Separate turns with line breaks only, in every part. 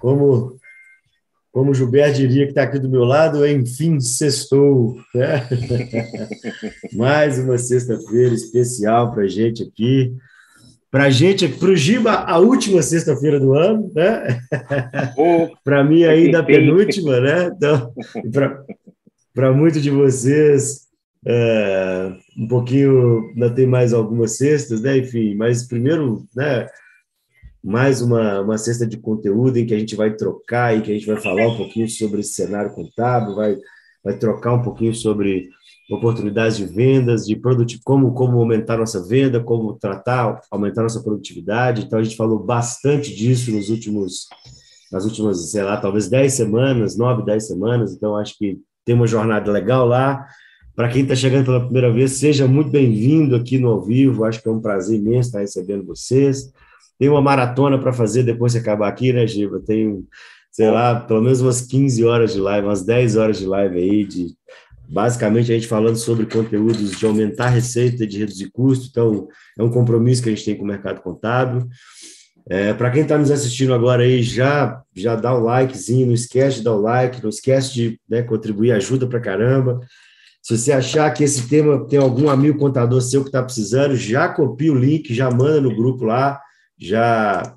como como o Gilberto diria que está aqui do meu lado, enfim, sextou. Né? Mais uma sexta-feira especial para a gente aqui. Para a gente, para o Giba, a última sexta-feira do ano, né? Oh, para mim, ainda a penúltima, né? Então, para muitos de vocês, é, um pouquinho, ainda tem mais algumas sextas, né? Enfim, mas primeiro, né? Mais uma, uma cesta de conteúdo em que a gente vai trocar e que a gente vai falar um pouquinho sobre esse cenário contábil, vai, vai trocar um pouquinho sobre oportunidades de vendas, de produtivo, como, como aumentar nossa venda, como tratar, aumentar nossa produtividade. Então, a gente falou bastante disso nos últimos, nas últimas, sei lá, talvez 10 semanas, 9, 10 semanas. Então, acho que tem uma jornada legal lá. Para quem está chegando pela primeira vez, seja muito bem-vindo aqui no ao vivo. Acho que é um prazer imenso estar recebendo vocês. Tem uma maratona para fazer depois de acabar aqui, né, Giba? Tem, sei lá, pelo menos umas 15 horas de live, umas 10 horas de live aí, de basicamente a gente falando sobre conteúdos de aumentar a receita, de reduzir custo. Então, é um compromisso que a gente tem com o mercado contábil. É, para quem está nos assistindo agora aí, já, já dá o likezinho, não esquece de dar o like, não esquece de né, contribuir, ajuda para caramba. Se você achar que esse tema tem algum amigo contador seu que está precisando, já copia o link, já manda no grupo lá já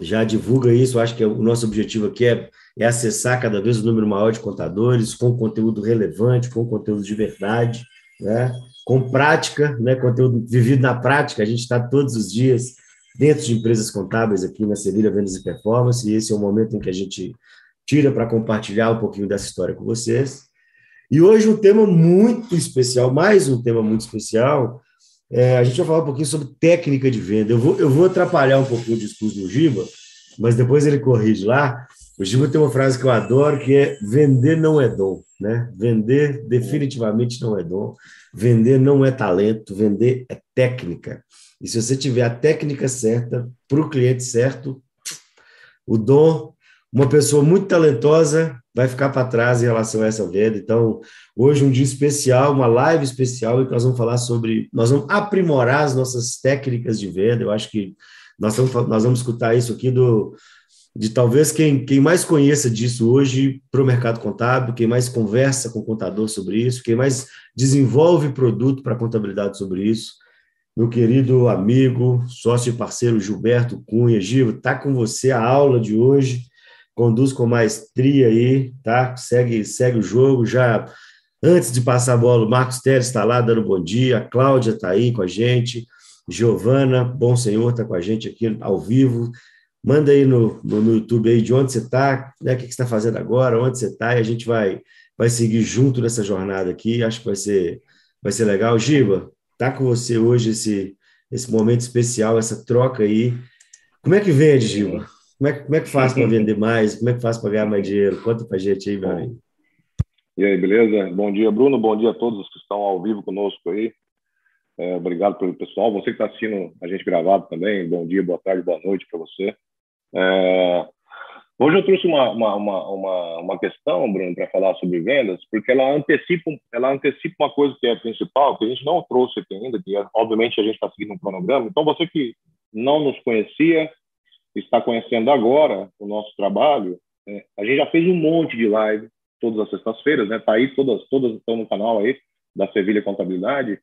já divulga isso. Acho que é o nosso objetivo aqui é, é acessar cada vez um número maior de contadores com conteúdo relevante, com conteúdo de verdade, né? com prática, né? conteúdo vivido na prática. A gente está todos os dias dentro de empresas contábeis aqui na Sevilha Vendas e Performance, e esse é o momento em que a gente tira para compartilhar um pouquinho dessa história com vocês. E hoje um tema muito especial, mais um tema muito especial, é, a gente vai falar um pouquinho sobre técnica de venda. Eu vou, eu vou atrapalhar um pouquinho o discurso do Giba, mas depois ele corrige lá. O Giba tem uma frase que eu adoro, que é vender não é dom. Né? Vender definitivamente não é dom. Vender não é talento, vender é técnica. E se você tiver a técnica certa para o cliente certo, o dom, uma pessoa muito talentosa vai ficar para trás em relação a essa venda. Então, hoje um dia especial, uma live especial, em que nós vamos falar sobre, nós vamos aprimorar as nossas técnicas de venda. Eu acho que nós vamos, nós vamos escutar isso aqui do de talvez quem, quem mais conheça disso hoje para o mercado contábil, quem mais conversa com o contador sobre isso, quem mais desenvolve produto para contabilidade sobre isso. Meu querido amigo, sócio e parceiro Gilberto Cunha. Gil, está com você a aula de hoje conduz com maestria aí, tá? Segue, segue o jogo. Já antes de passar a bola, o Marcos Teres está lá dando bom dia, a Cláudia está aí com a gente, Giovana, bom senhor, está com a gente aqui ao vivo. Manda aí no, no, no YouTube aí de onde você está, né? O que, que você está fazendo agora, onde você está, e a gente vai, vai seguir junto nessa jornada aqui. Acho que vai ser, vai ser legal. Giba, tá com você hoje esse, esse momento especial, essa troca aí. Como é que vende, Giba? Como é, como é que faz para vender mais? Como é que faz para ganhar mais dinheiro? Conta para a gente aí, meu amigo.
E aí, beleza? Bom dia, Bruno. Bom dia a todos que estão ao vivo conosco aí. É, obrigado pelo pessoal. Você que está assistindo a gente gravado também, bom dia, boa tarde, boa noite para você. É, hoje eu trouxe uma, uma, uma, uma, questão, Bruno, para falar sobre vendas, porque ela antecipa, ela antecipa uma coisa que é principal, que a gente não trouxe aqui ainda, que é, obviamente a gente está seguindo um cronograma. Então, você que não nos conhecia, está conhecendo agora o nosso trabalho, é, a gente já fez um monte de live todas as sextas-feiras, né? Tá aí todas, todas estão no canal aí da Sevilha Contabilidade,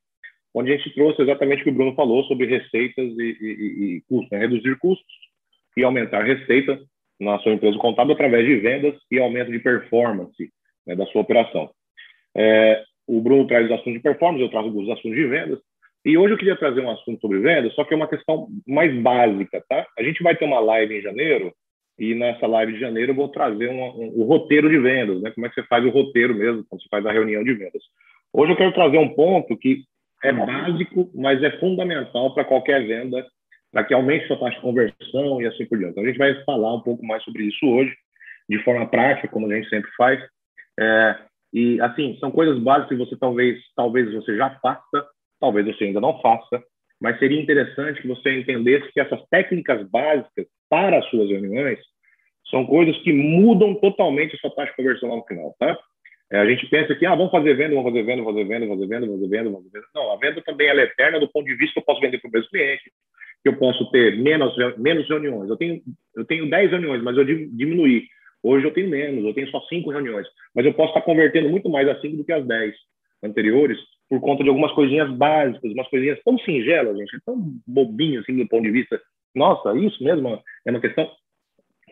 onde a gente trouxe exatamente o que o Bruno falou sobre receitas e, e, e custos, né? reduzir custos e aumentar receita na sua empresa contábil através de vendas e aumento de performance né, da sua operação. É, o Bruno traz os assuntos de performance, eu trago os assuntos de vendas. E hoje eu queria trazer um assunto sobre vendas, só que é uma questão mais básica, tá? A gente vai ter uma live em janeiro, e nessa live de janeiro eu vou trazer um, um, o roteiro de vendas, né? Como é que você faz o roteiro mesmo, quando você faz a reunião de vendas. Hoje eu quero trazer um ponto que é básico, mas é fundamental para qualquer venda, para que aumente sua taxa de conversão e assim por diante. Então, a gente vai falar um pouco mais sobre isso hoje, de forma prática, como a gente sempre faz. É, e, assim, são coisas básicas que você talvez, talvez você já faça, talvez você ainda não faça, mas seria interessante que você entendesse que essas técnicas básicas para as suas reuniões são coisas que mudam totalmente a sua taxa de conversão lá no final, tá? É, a gente pensa que, ah, vamos fazer venda, vamos fazer venda, vamos fazer venda, vamos fazer venda, vamos fazer venda, vamos fazer venda. Não, a venda também é eterna do ponto de vista que eu posso vender para o mesmo cliente, que eu posso ter menos, menos reuniões. Eu tenho, eu tenho 10 reuniões, mas eu diminuí. Hoje eu tenho menos, eu tenho só 5 reuniões. Mas eu posso estar convertendo muito mais a 5 do que as 10 anteriores, por conta de algumas coisinhas básicas, umas coisinhas tão singelas, gente, tão bobinho assim do ponto de vista. Nossa, isso mesmo é uma questão.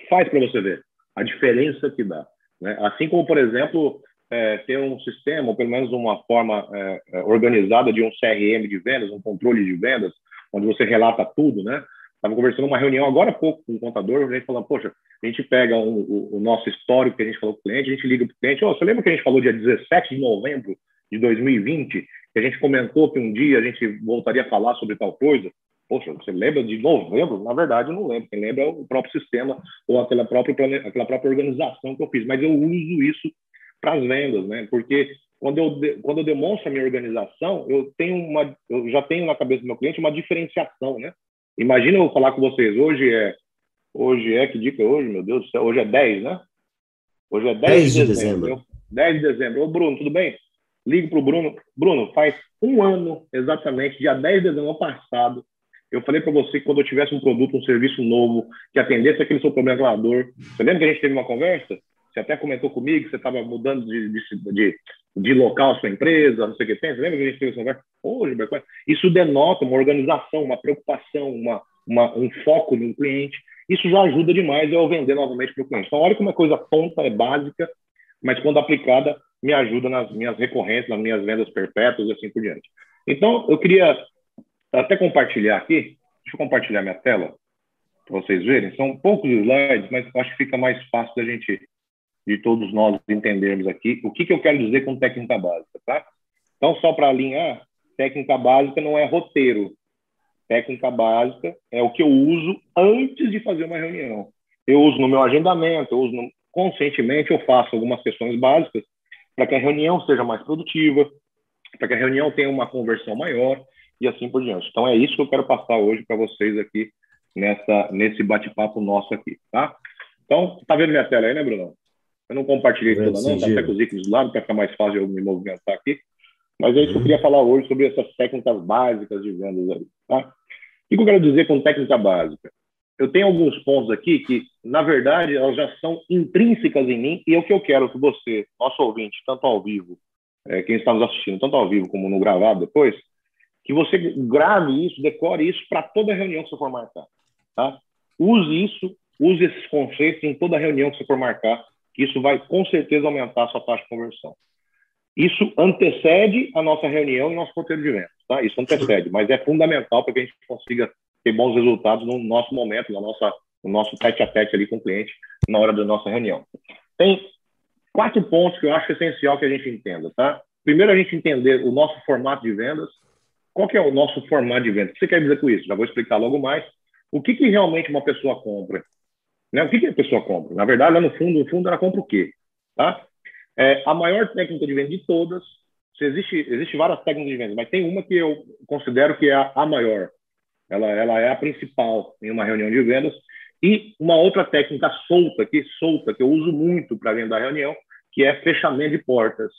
Faz para você ver a diferença que dá. Né? Assim como, por exemplo, é, ter um sistema, ou pelo menos uma forma é, é organizada de um CRM de vendas, um controle de vendas, onde você relata tudo, né? Estava conversando uma reunião agora há pouco com o contador, a gente falando, poxa, a gente pega um, o, o, nosso histórico que a gente falou com o cliente, a gente liga para o cliente, oh, você lembra que a gente falou dia 17 de novembro de 2020, que a gente comentou que um dia a gente voltaria a falar sobre tal coisa? Poxa, você lembra de novembro? Na verdade, eu não lembro. Quem lembra é o próprio sistema ou aquela própria, aquela própria organização que eu fiz. Mas eu uso isso para as vendas, né? Porque quando eu, quando eu demonstro a minha organização, eu tenho uma, eu já tenho na cabeça do meu cliente uma diferenciação, né? Imagina eu falar com vocês, hoje é, hoje é, que dica é hoje, meu Deus do céu, hoje é 10, né? Hoje é 10, 10 de dezembro. dezembro. 10 de dezembro. Ô, Bruno, tudo bem? Ligo para o Bruno. Bruno, faz um ano, exatamente, dia 10 de dezembro passado, eu falei para você que quando eu tivesse um produto, um serviço novo, que atendesse aquele seu problema gravador, você lembra que a gente teve uma conversa? Você até comentou comigo que você estava mudando de, de, de, de, local a sua empresa, não sei o que tem. Você lembra que a gente teve essa conversa? Ô, Gilberto, isso denota uma organização, uma preocupação, uma, uma, um foco no cliente. Isso já ajuda demais eu vender novamente para o cliente. Então, olha como é coisa tonta, é básica, mas quando aplicada, me ajuda nas minhas recorrências, nas minhas vendas perpétuas e assim por diante. Então, eu queria até compartilhar aqui. Deixa eu compartilhar minha tela para vocês verem. São poucos slides, mas acho que fica mais fácil da gente de todos nós entendermos aqui o que, que eu quero dizer com técnica básica, tá? Então, só para alinhar, técnica básica não é roteiro. Técnica básica é o que eu uso antes de fazer uma reunião. Eu uso no meu agendamento, eu uso no... conscientemente, eu faço algumas questões básicas para que a reunião seja mais produtiva, para que a reunião tenha uma conversão maior e assim por diante. Então, é isso que eu quero passar hoje para vocês aqui nessa, nesse bate-papo nosso aqui, tá? Então, tá vendo minha tela aí, né, Bruno? Eu não compartilhei toda, não, tá até com os ícones do lado, para ficar mais fácil eu me movimentar aqui. Mas é isso que eu uhum. queria falar hoje sobre essas técnicas básicas de vendas aí, tá? O que eu quero dizer com técnica básica? Eu tenho alguns pontos aqui que, na verdade, elas já são intrínsecas em mim e é o que eu quero que você, nosso ouvinte, tanto ao vivo, é, quem está nos assistindo, tanto ao vivo como no gravado depois, que você grave isso, decore isso para toda reunião que você for marcar, tá? Use isso, use esses conceitos em toda reunião que você for marcar isso vai com certeza aumentar a sua taxa de conversão. Isso antecede a nossa reunião e nosso roteiro de vendas, tá? Isso antecede, mas é fundamental para que a gente consiga ter bons resultados no nosso momento, no, nossa, no nosso tete a tete ali com o cliente na hora da nossa reunião. Tem quatro pontos que eu acho essencial que a gente entenda, tá? Primeiro, a gente entender o nosso formato de vendas. Qual que é o nosso formato de vendas? O que você quer dizer com isso? Já vou explicar logo mais. O que, que realmente uma pessoa compra? Né? O que, que a pessoa compra? Na verdade, lá no fundo, no fundo, ela compra o quê? Tá? É, a maior técnica de venda de todas, existe, existe várias técnicas de venda, mas tem uma que eu considero que é a, a maior. Ela, ela é a principal em uma reunião de vendas. E uma outra técnica solta, que solta, que eu uso muito para vender a reunião, que é fechamento de portas.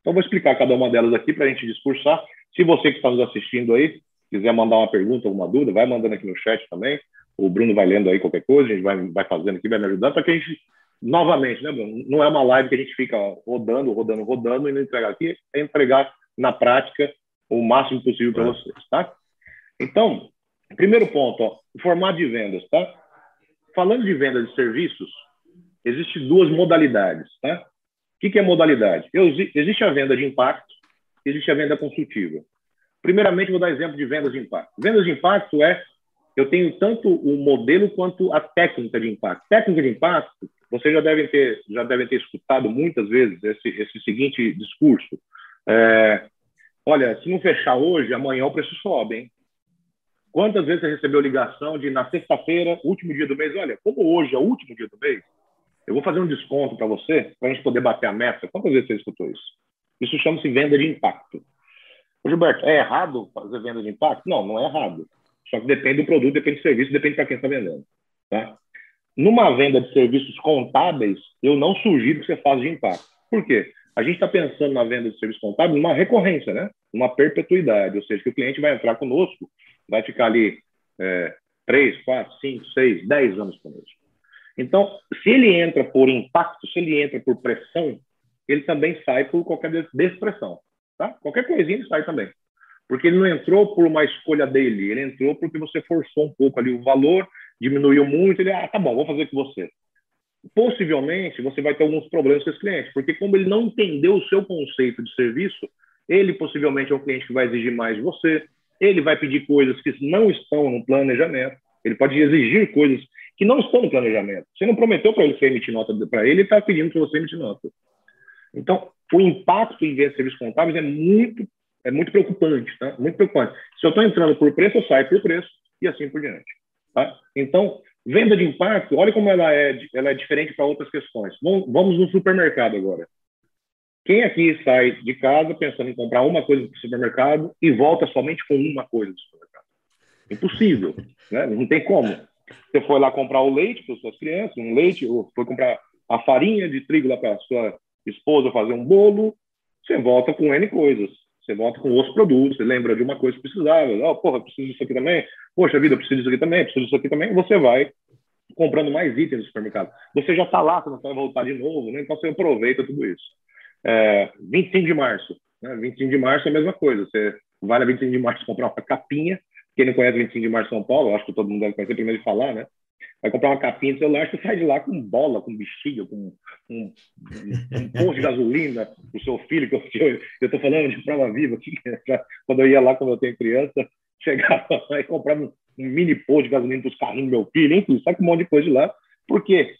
Então, vou explicar cada uma delas aqui para a gente discursar. Se você que está nos assistindo aí quiser mandar uma pergunta, alguma dúvida, vai mandando aqui no chat também o Bruno vai lendo aí qualquer coisa, a gente vai, vai fazendo aqui, vai me ajudando, para que a gente, novamente, né, Bruno? Não é uma live que a gente fica rodando, rodando, rodando e não entregar aqui, é entregar na prática o máximo possível para é. vocês, tá? Então, primeiro ponto, ó, o formato de vendas, tá? Falando de venda de serviços, existem duas modalidades, tá? O que, que é modalidade? Eu, existe a venda de impacto, existe a venda consultiva. Primeiramente, vou dar exemplo de vendas de impacto. Vendas de impacto é eu tenho tanto o modelo quanto a técnica de impacto. Técnica de impacto, vocês já devem ter, já devem ter escutado muitas vezes esse, esse seguinte discurso. É, olha, se não fechar hoje, amanhã o preço sobe, hein? Quantas vezes você recebeu ligação de na sexta-feira, último dia do mês, olha, como hoje é o último dia do mês, eu vou fazer um desconto para você, para a gente poder bater a meta. Quantas vezes você escutou isso? Isso chama-se venda de impacto. Ô, Gilberto, é errado fazer venda de impacto? Não, não é errado. Só que depende do produto, depende do serviço, depende para quem está vendendo. Tá? Numa venda de serviços contábeis, eu não sugiro que você faça de impacto. Por quê? A gente está pensando na venda de serviço contábil numa recorrência, né? Uma perpetuidade, ou seja, que o cliente vai entrar conosco, vai ficar ali é, 3, 4, 5, 6, 10 anos conosco. Então, se ele entra por impacto, se ele entra por pressão, ele também sai por qualquer despressão. Tá? Qualquer coisinha ele sai também. Porque ele não entrou por uma escolha dele, ele entrou porque você forçou um pouco ali o valor, diminuiu muito, ele, ah, tá bom, vou fazer com você. Possivelmente, você vai ter alguns problemas com esse cliente, porque como ele não entendeu o seu conceito de serviço, ele possivelmente é um cliente que vai exigir mais de você, ele vai pedir coisas que não estão no planejamento, ele pode exigir coisas que não estão no planejamento. Você não prometeu para ele que emitir nota para ele, ele está pedindo que você emite nota. Então, o impacto em vender serviços contábeis é muito, é muito preocupante, tá? Muito preocupante. Se eu estou entrando por preço, eu saio por preço e assim por diante. Tá? Então, venda de impacto, olha como ela é, ela é diferente para outras questões. Vamos no supermercado agora. Quem aqui sai de casa pensando em comprar uma coisa do supermercado e volta somente com uma coisa do supermercado? Impossível, né? Não tem como. Você foi lá comprar o leite para suas crianças, um leite, ou foi comprar a farinha de trigo lá para sua esposa fazer um bolo, você volta com N coisas. Você volta com outros produtos, você lembra de uma coisa que precisava. Oh, porra, preciso disso aqui também. Poxa vida, preciso disso aqui também, preciso disso aqui também. Você vai comprando mais itens no supermercado. Você já está lá, você não vai voltar de novo, né? então você aproveita tudo isso. É, 25 de março. Né? 25 de março é a mesma coisa. Você vai na 25 de março comprar uma capinha. Quem não conhece 25 de março São Paulo, acho que todo mundo deve conhecer primeiro de falar, né? Vai comprar uma capinha de celular, você sai de lá com bola, com bexiga, com um, posto de gasolina, o seu filho, que eu estou falando de prova viva aqui, quando eu ia lá, quando eu tenho criança, chegava e comprava um, um mini posto de gasolina para os carrinhos do meu filho, enfim, sai com um monte de coisa de lá. Por quê?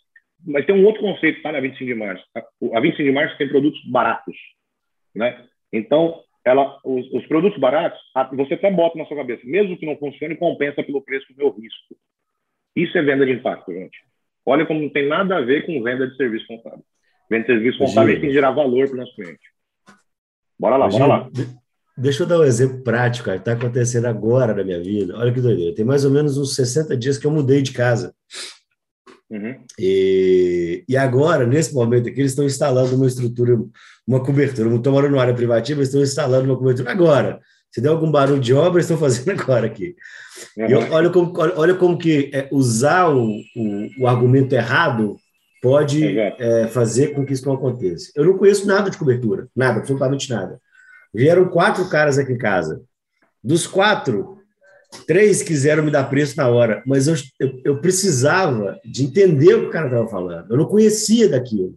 Mas tem um outro conceito, tá, na 25 de março. A 25 de março tem produtos baratos, né? Então, ela, os, os produtos baratos, você até bota na sua cabeça, mesmo que não funcione, compensa pelo preço do meu risco. Isso é venda de impacto, gente. Olha como não tem nada a ver com venda de serviço contábil. Venda de serviço contábil tem que gerar valor para o nosso cliente. Bora lá, bora lá.
Deixa eu dar um exemplo prático, que está acontecendo agora na minha vida. Olha que doideira. Tem mais ou menos uns 60 dias que eu mudei de casa. Uhum. E, e agora, nesse momento aqui, eles estão instalando uma estrutura, uma cobertura. Não estou morando numa área privativa, eles estão instalando uma cobertura agora. Se der algum barulho de obra, estão fazendo agora aqui. Uhum. E olha como, olha como que é, usar o, o, o, argumento errado pode é, fazer com que isso não aconteça. Eu não conheço nada de cobertura, nada, absolutamente nada. Vieram quatro caras aqui em casa. Dos quatro, três quiseram me dar preço na hora, mas eu, eu, eu precisava de entender o que o cara estava falando. Eu não conhecia daquilo.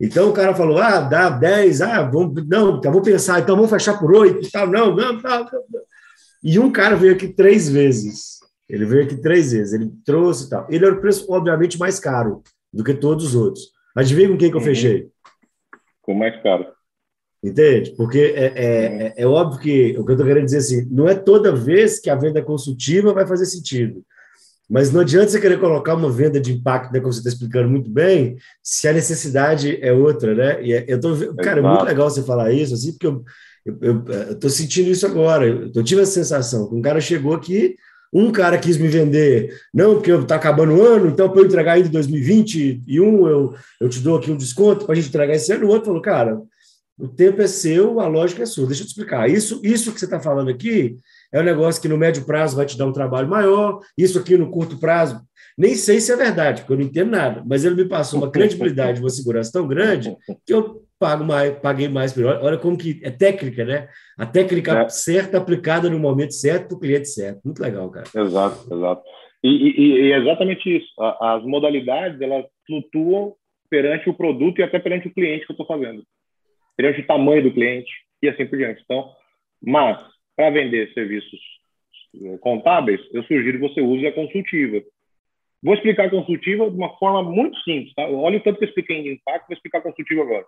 Então o cara falou: ah, dá 10, ah, vamos, não, então vou pensar, então vamos fechar por 8 tal, não, não, não, não. E um cara veio aqui três vezes. Ele veio aqui três vezes, ele trouxe e tal. Ele era o preço, obviamente, mais caro do que todos os outros. Adivinha com quem que eu uhum. fechei?
Com mais caro.
Entende? Porque é, é, é, é óbvio que o que eu estou querendo dizer assim, não é toda vez que a venda consultiva vai fazer sentido. Mas não adianta você querer colocar uma venda de impacto, né, como você está explicando muito bem, se a necessidade é outra, né? E é, eu tô, cara, é muito legal você falar isso, assim, porque eu, eu estou sentindo isso agora. Eu, eu tive a sensação que um cara chegou aqui, um cara quis me vender, não, porque está acabando o ano, então para eu entregar ainda em 2021, eu, eu te dou aqui um desconto para a gente entregar esse ano. O outro falou, cara, o tempo é seu, a lógica é sua. Deixa eu te explicar. Isso, isso que você está falando aqui é um negócio que no médio prazo vai te dar um trabalho maior, isso aqui no curto prazo. Nem sei se é verdade, porque eu não entendo nada, mas ele me passou uma credibilidade, uma segurança tão grande que eu pago mais, paguei mais. Olha como que é técnica, né? A técnica é. certa aplicada no momento certo para o cliente certo. Muito legal, cara.
Exato, exato. E, e, e é exatamente isso. As modalidades elas flutuam perante o produto e até perante o cliente que eu estou fazendo, perante o tamanho do cliente e assim por diante. Então, mas para vender serviços eh, contábeis, eu sugiro que você use a consultiva. Vou explicar a consultiva de uma forma muito simples. Tá? Olha o tanto que eu expliquei em impacto, vou explicar a consultiva agora.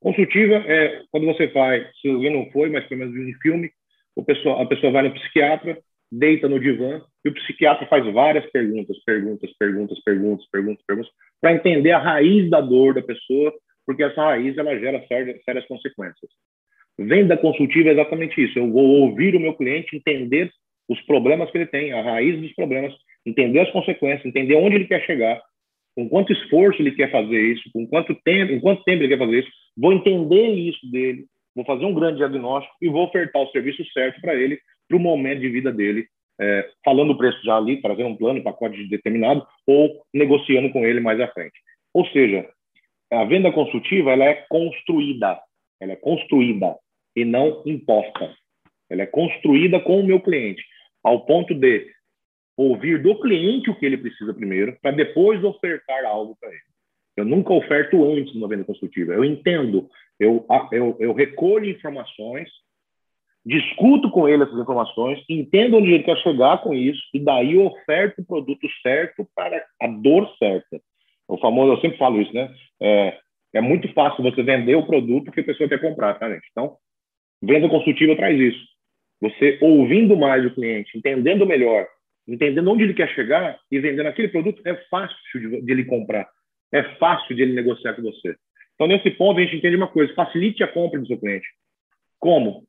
Consultiva é quando você faz, se alguém não foi, mas pelo menos em filme, o pessoa, a pessoa vai no psiquiatra, deita no divã, e o psiquiatra faz várias perguntas, perguntas, perguntas, perguntas, perguntas, perguntas, para entender a raiz da dor da pessoa, porque essa raiz ela gera sérias, sérias consequências. Venda consultiva é exatamente isso. Eu vou ouvir o meu cliente, entender os problemas que ele tem, a raiz dos problemas, entender as consequências, entender onde ele quer chegar, com quanto esforço ele quer fazer isso, com quanto tempo, em quanto tempo ele quer fazer isso. Vou entender isso dele, vou fazer um grande diagnóstico e vou ofertar o serviço certo para ele, para o momento de vida dele, é, falando o preço já ali, trazendo um plano, pacote determinado, ou negociando com ele mais à frente. Ou seja, a venda consultiva ela é construída, ela é construída e não imposta. Ela é construída com o meu cliente, ao ponto de ouvir do cliente o que ele precisa primeiro, para depois ofertar algo para ele. Eu nunca oferto antes uma venda consultiva. Eu entendo, eu, eu, eu recolho informações, discuto com ele essas informações, entendo onde ele quer chegar com isso, e daí eu oferto o produto certo para a dor certa. O famoso, eu sempre falo isso, né? É, é muito fácil você vender o produto que a pessoa quer comprar, tá, gente? Então, venda consultiva traz isso. Você ouvindo mais o cliente, entendendo melhor, entendendo onde ele quer chegar e vendendo aquele produto, é fácil de, de ele comprar. É fácil de ele negociar com você. Então, nesse ponto, a gente entende uma coisa: facilite a compra do seu cliente. Como?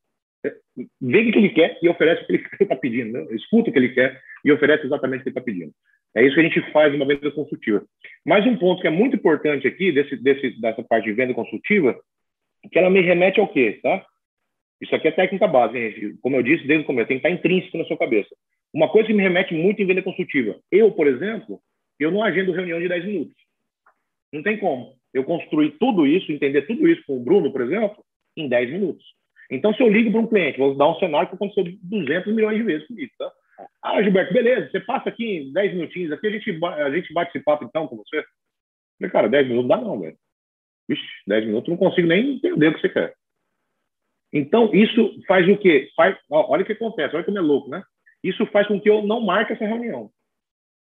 vê o que ele quer e oferece o que ele está pedindo. Né? Escuta o que ele quer e oferece exatamente o que ele está pedindo. É isso que a gente faz numa venda consultiva. Mais um ponto que é muito importante aqui, desse, desse, dessa parte de venda consultiva, que ela me remete ao quê? Tá? Isso aqui é técnica base, gente. Como eu disse desde o começo, tem que estar intrínseco na sua cabeça. Uma coisa que me remete muito em venda consultiva. Eu, por exemplo, eu não agendo reunião de 10 minutos. Não tem como. Eu construir tudo isso, entender tudo isso com o Bruno, por exemplo, em 10 minutos. Então, se eu ligo para um cliente, vou dar um cenário que aconteceu 200 milhões de vezes comigo, tá? Ah, Gilberto, beleza, você passa aqui em 10 minutinhos, aqui a gente, a gente bate esse papo então com você. Eu falei, cara, 10 minutos não dá não, velho. Vixe, 10 minutos não consigo nem entender o que você quer. Então, isso faz o quê? Faz, ó, olha o que acontece, olha como é louco, né? Isso faz com que eu não marque essa reunião.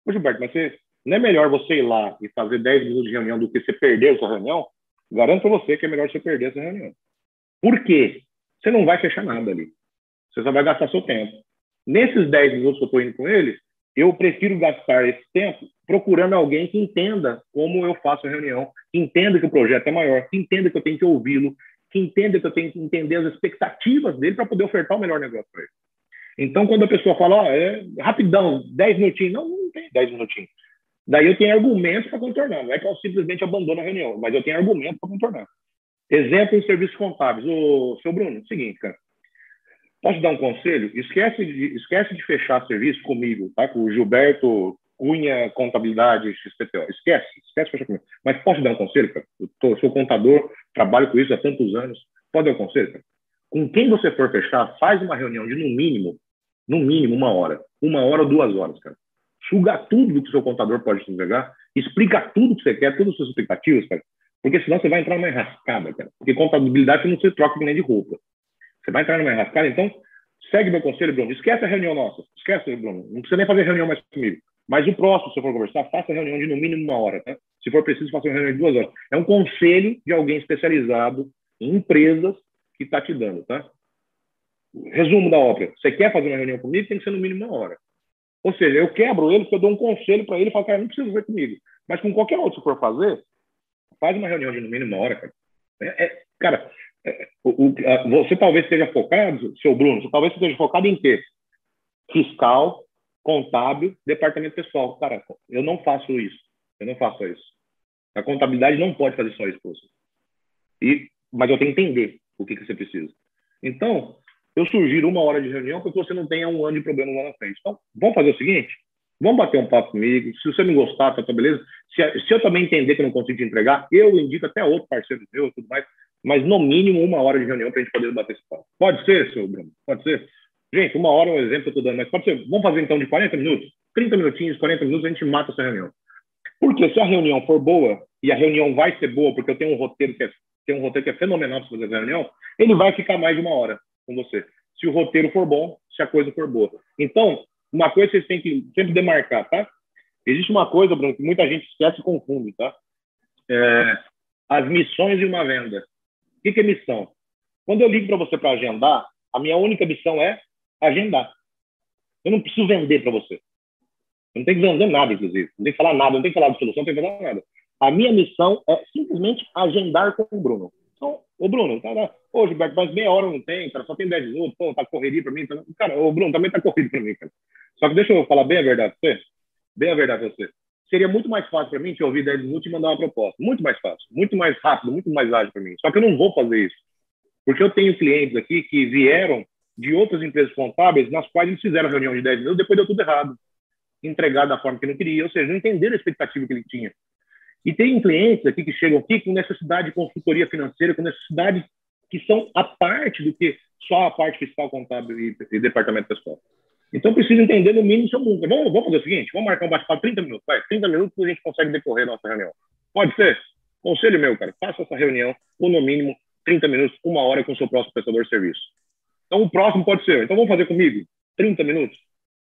Ô, Gilberto, mas você, não é melhor você ir lá e fazer 10 minutos de reunião do que você perder essa reunião? Garanto para você que é melhor você perder essa reunião. Por quê? você não vai fechar nada ali. Você só vai gastar seu tempo. Nesses 10 minutos que eu estou indo com eles, eu prefiro gastar esse tempo procurando alguém que entenda como eu faço a reunião, que entenda que o projeto é maior, que entenda que eu tenho que ouvi-lo, que entenda que eu tenho que entender as expectativas dele para poder ofertar o melhor negócio para ele. Então, quando a pessoa fala, ó, oh, é rapidão, 10 minutinhos, não, não tem 10 minutinhos. Daí eu tenho argumentos para contornar. Não é que eu simplesmente abandono a reunião, mas eu tenho argumentos para contornar. Exemplo em serviços contábeis. O seu Bruno, é o seguinte, cara. Posso dar um conselho? Esquece de, esquece de fechar serviço comigo, tá? Com o Gilberto Cunha Contabilidade XPTO. Esquece, esquece de fechar comigo. Mas posso dar um conselho, cara? Eu tô, sou contador, trabalho com isso há tantos anos. Pode dar um conselho, cara? Com quem você for fechar, faz uma reunião de no mínimo, no mínimo uma hora. Uma hora ou duas horas, cara. Suga tudo do que o seu contador pode te entregar, explica tudo que você quer, todas as suas expectativas, cara. Porque senão você vai entrar numa enrascada, cara. Porque contabilidade não se troca nem de roupa. Você vai entrar numa enrascada, então segue meu conselho, Bruno. Esquece a reunião nossa. Esquece, Bruno. Não precisa nem fazer reunião mais comigo. Mas o próximo, se for conversar, faça reunião de no mínimo uma hora, tá? Se for preciso, faça uma reunião de duas horas. É um conselho de alguém especializado em empresas que está te dando, tá? Resumo da ópera. Você quer fazer uma reunião comigo, tem que ser no mínimo uma hora. Ou seja, eu quebro ele porque eu dou um conselho para ele e falo, cara, não precisa ver comigo. Mas com qualquer outro que for fazer, Faz uma reunião de no mínimo uma hora, cara. É, é, cara, o, o, você talvez esteja focado, seu Bruno, você talvez esteja focado em quê? Fiscal, contábil, departamento pessoal. Cara, eu não faço isso. Eu não faço isso. A contabilidade não pode fazer só isso para você. E, mas eu tenho que entender o que, que você precisa. Então, eu sugiro uma hora de reunião para que você não tenha um ano de problema lá na frente. Então, vamos fazer o seguinte: Vamos bater um papo comigo. Se você não gostar, tá, tá beleza. Se, se, eu também entender que eu não consigo te entregar, eu indico até outro parceiro meu tudo mais. Mas no mínimo uma hora de reunião para a gente poder bater esse papo. Pode ser, seu Bruno? Pode ser? Gente, uma hora é um exemplo que eu estou dando, mas pode ser. Vamos fazer então de 40 minutos? 30 minutinhos, 40 minutos, a gente mata essa reunião. Porque se a reunião for boa, e a reunião vai ser boa, porque eu tenho um roteiro que é, um roteiro que é fenomenal para fazer essa reunião, ele vai ficar mais de uma hora com você. Se o roteiro for bom, se a coisa for boa. Então, uma coisa que vocês têm que sempre demarcar, tá? Existe uma coisa, Bruno, que muita gente esquece e confunde, tá? É, as missões de uma venda. O que, que é missão? Quando eu ligo para você para agendar, a minha única missão é agendar. Eu não preciso vender para você. Eu não tenho que vender nada, inclusive. Não tem que falar nada, não tem que falar de solução, não tem que falar nada. A minha missão é simplesmente agendar com o Bruno. Então, ô Bruno, tá lá. Ô, Gilberto, mas meia hora não tem, cara, só tem 10 minutos, pô, tá correria para mim. Tá... Cara, ô Bruno, também tá corrido para mim, cara. Só que deixa eu falar bem a verdade para você. Bem a verdade para você. Seria muito mais fácil para mim te ouvir 10 minutos e mandar uma proposta. Muito mais fácil, muito mais rápido, muito mais ágil para mim. Só que eu não vou fazer isso. Porque eu tenho clientes aqui que vieram de outras empresas contábeis nas quais eles fizeram reunião de 10 minutos, depois deu tudo errado. Entregado da forma que não queria, ou seja, não entenderam a expectativa que ele tinha. E tem clientes aqui que chegam aqui com necessidade de consultoria financeira, com necessidade que são a parte do que só a parte fiscal, contábil e, e departamento pessoal. Então, precisa entender no mínimo seu mundo. Vamos, vamos fazer o seguinte: vamos marcar um bate-papo 30 minutos. Vai, 30 minutos a gente consegue decorrer a nossa reunião. Pode ser? Conselho meu, cara, faça essa reunião no mínimo 30 minutos, uma hora com o seu próximo prestador de serviço. Então, o próximo pode ser. Então, vamos fazer comigo 30 minutos.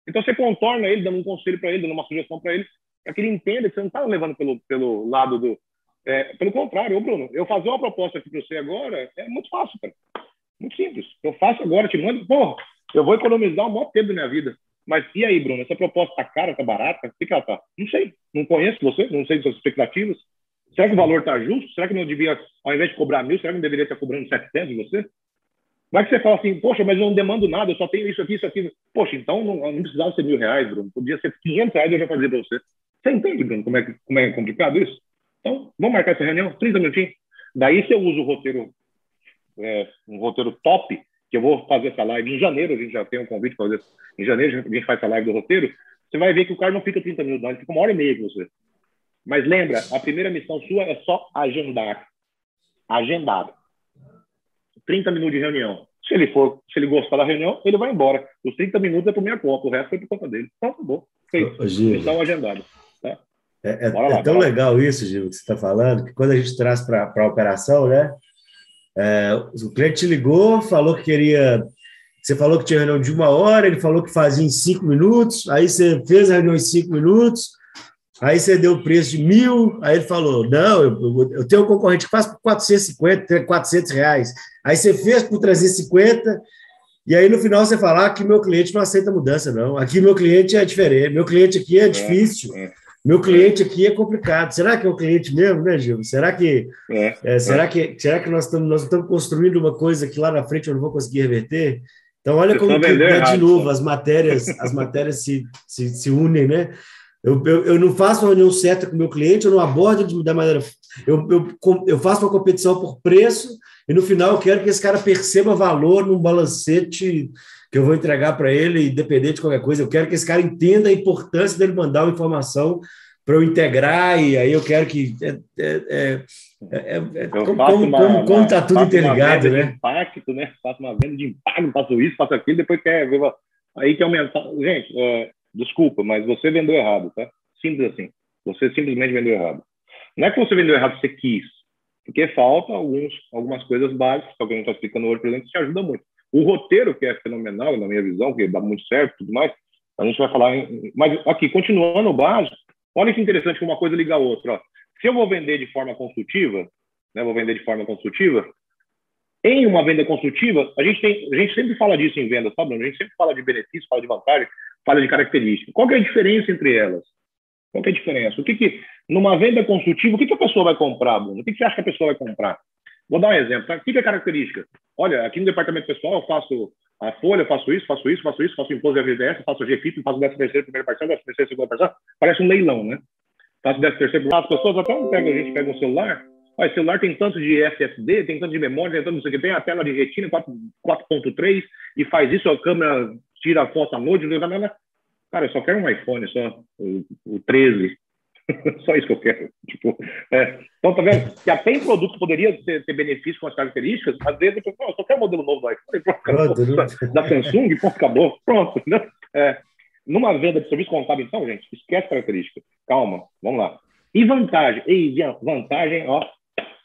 Então, você contorna ele, dando um conselho para ele, dando uma sugestão para ele, para que ele entenda que você não está levando pelo, pelo lado do. É, pelo contrário, ô Bruno, eu fazer uma proposta aqui para você agora é muito fácil, cara. Muito simples. Eu faço agora, te mando, porra, eu vou economizar um maior tempo da minha vida. Mas e aí, Bruno? Essa proposta tá cara, tá barata? O que, que ela tá? Não sei. Não conheço você, não sei suas expectativas. Será que o valor tá justo? Será que não devia, ao invés de cobrar mil, será que não deveria estar cobrando 700 de você? Como é que você fala assim, poxa, mas eu não demando nada, eu só tenho isso aqui, isso aqui. Poxa, então não, não precisava ser mil reais, Bruno. Podia ser 500 reais eu já fazia para você. Você entende, Bruno, como é, como é complicado isso? Então, vamos marcar essa reunião, 30 minutinhos. Daí você usa o roteiro, é, um roteiro top que eu vou fazer essa live em janeiro, a gente já tem um convite para fazer. Em janeiro a gente faz essa live do roteiro. Você vai ver que o cara não fica 30 minutos, não, ele fica uma hora e meia com você. Mas lembra, a primeira missão sua é só agendar. Agendar. 30 minutos de reunião. Se ele for, se ele gostar da reunião, ele vai embora. Os 30 minutos é por minha conta, o resto foi por conta dele. Então, tá bom. Feito. Missão agendada. Tá?
É, é, lá, é tão legal isso, Gil, que você está falando, que quando a gente traz para a operação, né? É, o cliente te ligou, falou que queria. Você falou que tinha reunião de uma hora, ele falou que fazia em cinco minutos, aí você fez a reunião em cinco minutos, aí você deu o preço de mil, aí ele falou: Não, eu, eu tenho um concorrente que faz por 450, 400 reais. Aí você fez por 350, e aí no final você fala ah, que meu cliente não aceita mudança, não. Aqui meu cliente é diferente, meu cliente aqui é, é difícil. É. Meu cliente aqui é complicado. Será que é o cliente mesmo, né, Gil? Será que, é, é, será que, será que nós estamos, nós estamos construindo uma coisa que lá na frente eu não vou conseguir reverter? Então, olha como que, né, de novo as matérias, as matérias se, se, se unem, né? Eu, eu, eu, não faço uma reunião certa com o meu cliente, eu não abordo da maneira. Eu, eu, eu faço uma competição por preço e no final eu quero que esse cara perceba valor num balancete que eu vou entregar para ele, independente de qualquer coisa. Eu quero que esse cara entenda a importância dele mandar uma informação para eu integrar, e aí eu quero que. É, é, é, é como, como, como, está tudo interligado, né?
impacto, né? Faço uma venda de impacto, faço isso, faço aquilo, depois quer ver. Aí que aumentar. Gente, desculpa, mas você vendeu errado, tá? Simples assim. Você simplesmente vendeu errado. Não é que você vendeu errado, você quis. Porque falta alguns, algumas coisas básicas, que a gente está explicando hoje, por exemplo, que te ajuda muito. O roteiro, que é fenomenal, na minha visão, que dá muito certo tudo mais, a gente vai falar. Em... Mas aqui, continuando o básico, olha que interessante que uma coisa liga a outra. Ó. Se eu vou vender de forma consultiva, né, vou vender de forma consultiva, em uma venda consultiva, a gente, tem, a gente sempre fala disso em venda, sabe? A gente sempre fala de benefício, fala de vantagem, fala de característica. Qual é a diferença entre elas? Qual é a diferença? O que, que numa venda consultiva, o que, que a pessoa vai comprar, Bruno? O que, que você acha que a pessoa vai comprar? Vou dar um exemplo. Tá? O que é característica? Olha, aqui no departamento pessoal eu faço a folha, faço isso, faço isso, faço isso, faço imposto de FGTS, faço GFIP, faço 13 terceiro, primeira parcela, 13 terceiro, segunda parcela. Parece um leilão, né? Faço 13 terceiro. As pessoas até pegam, a gente pega um celular, Olha, celular tem tanto de SSD, tem tanto de memória, tem tanto não sei o que, tem a tela de retina 4.3 e faz isso, a câmera tira a foto à noite, nada. Cara, eu só quero um iPhone, só o, o 13. Só isso que eu quero. Tipo, é. Então, tá vendo? Que até em produto poderia ter, ter benefício com as características, às vezes eu, eu só quero modelo novo do iPhone, pronto, pronto, da, da Samsung, pronto, acabou. Pronto. Né? É. Numa venda de serviço contábil, então, gente, esquece característica. Calma, vamos lá. E vantagem? E vantagem, ó,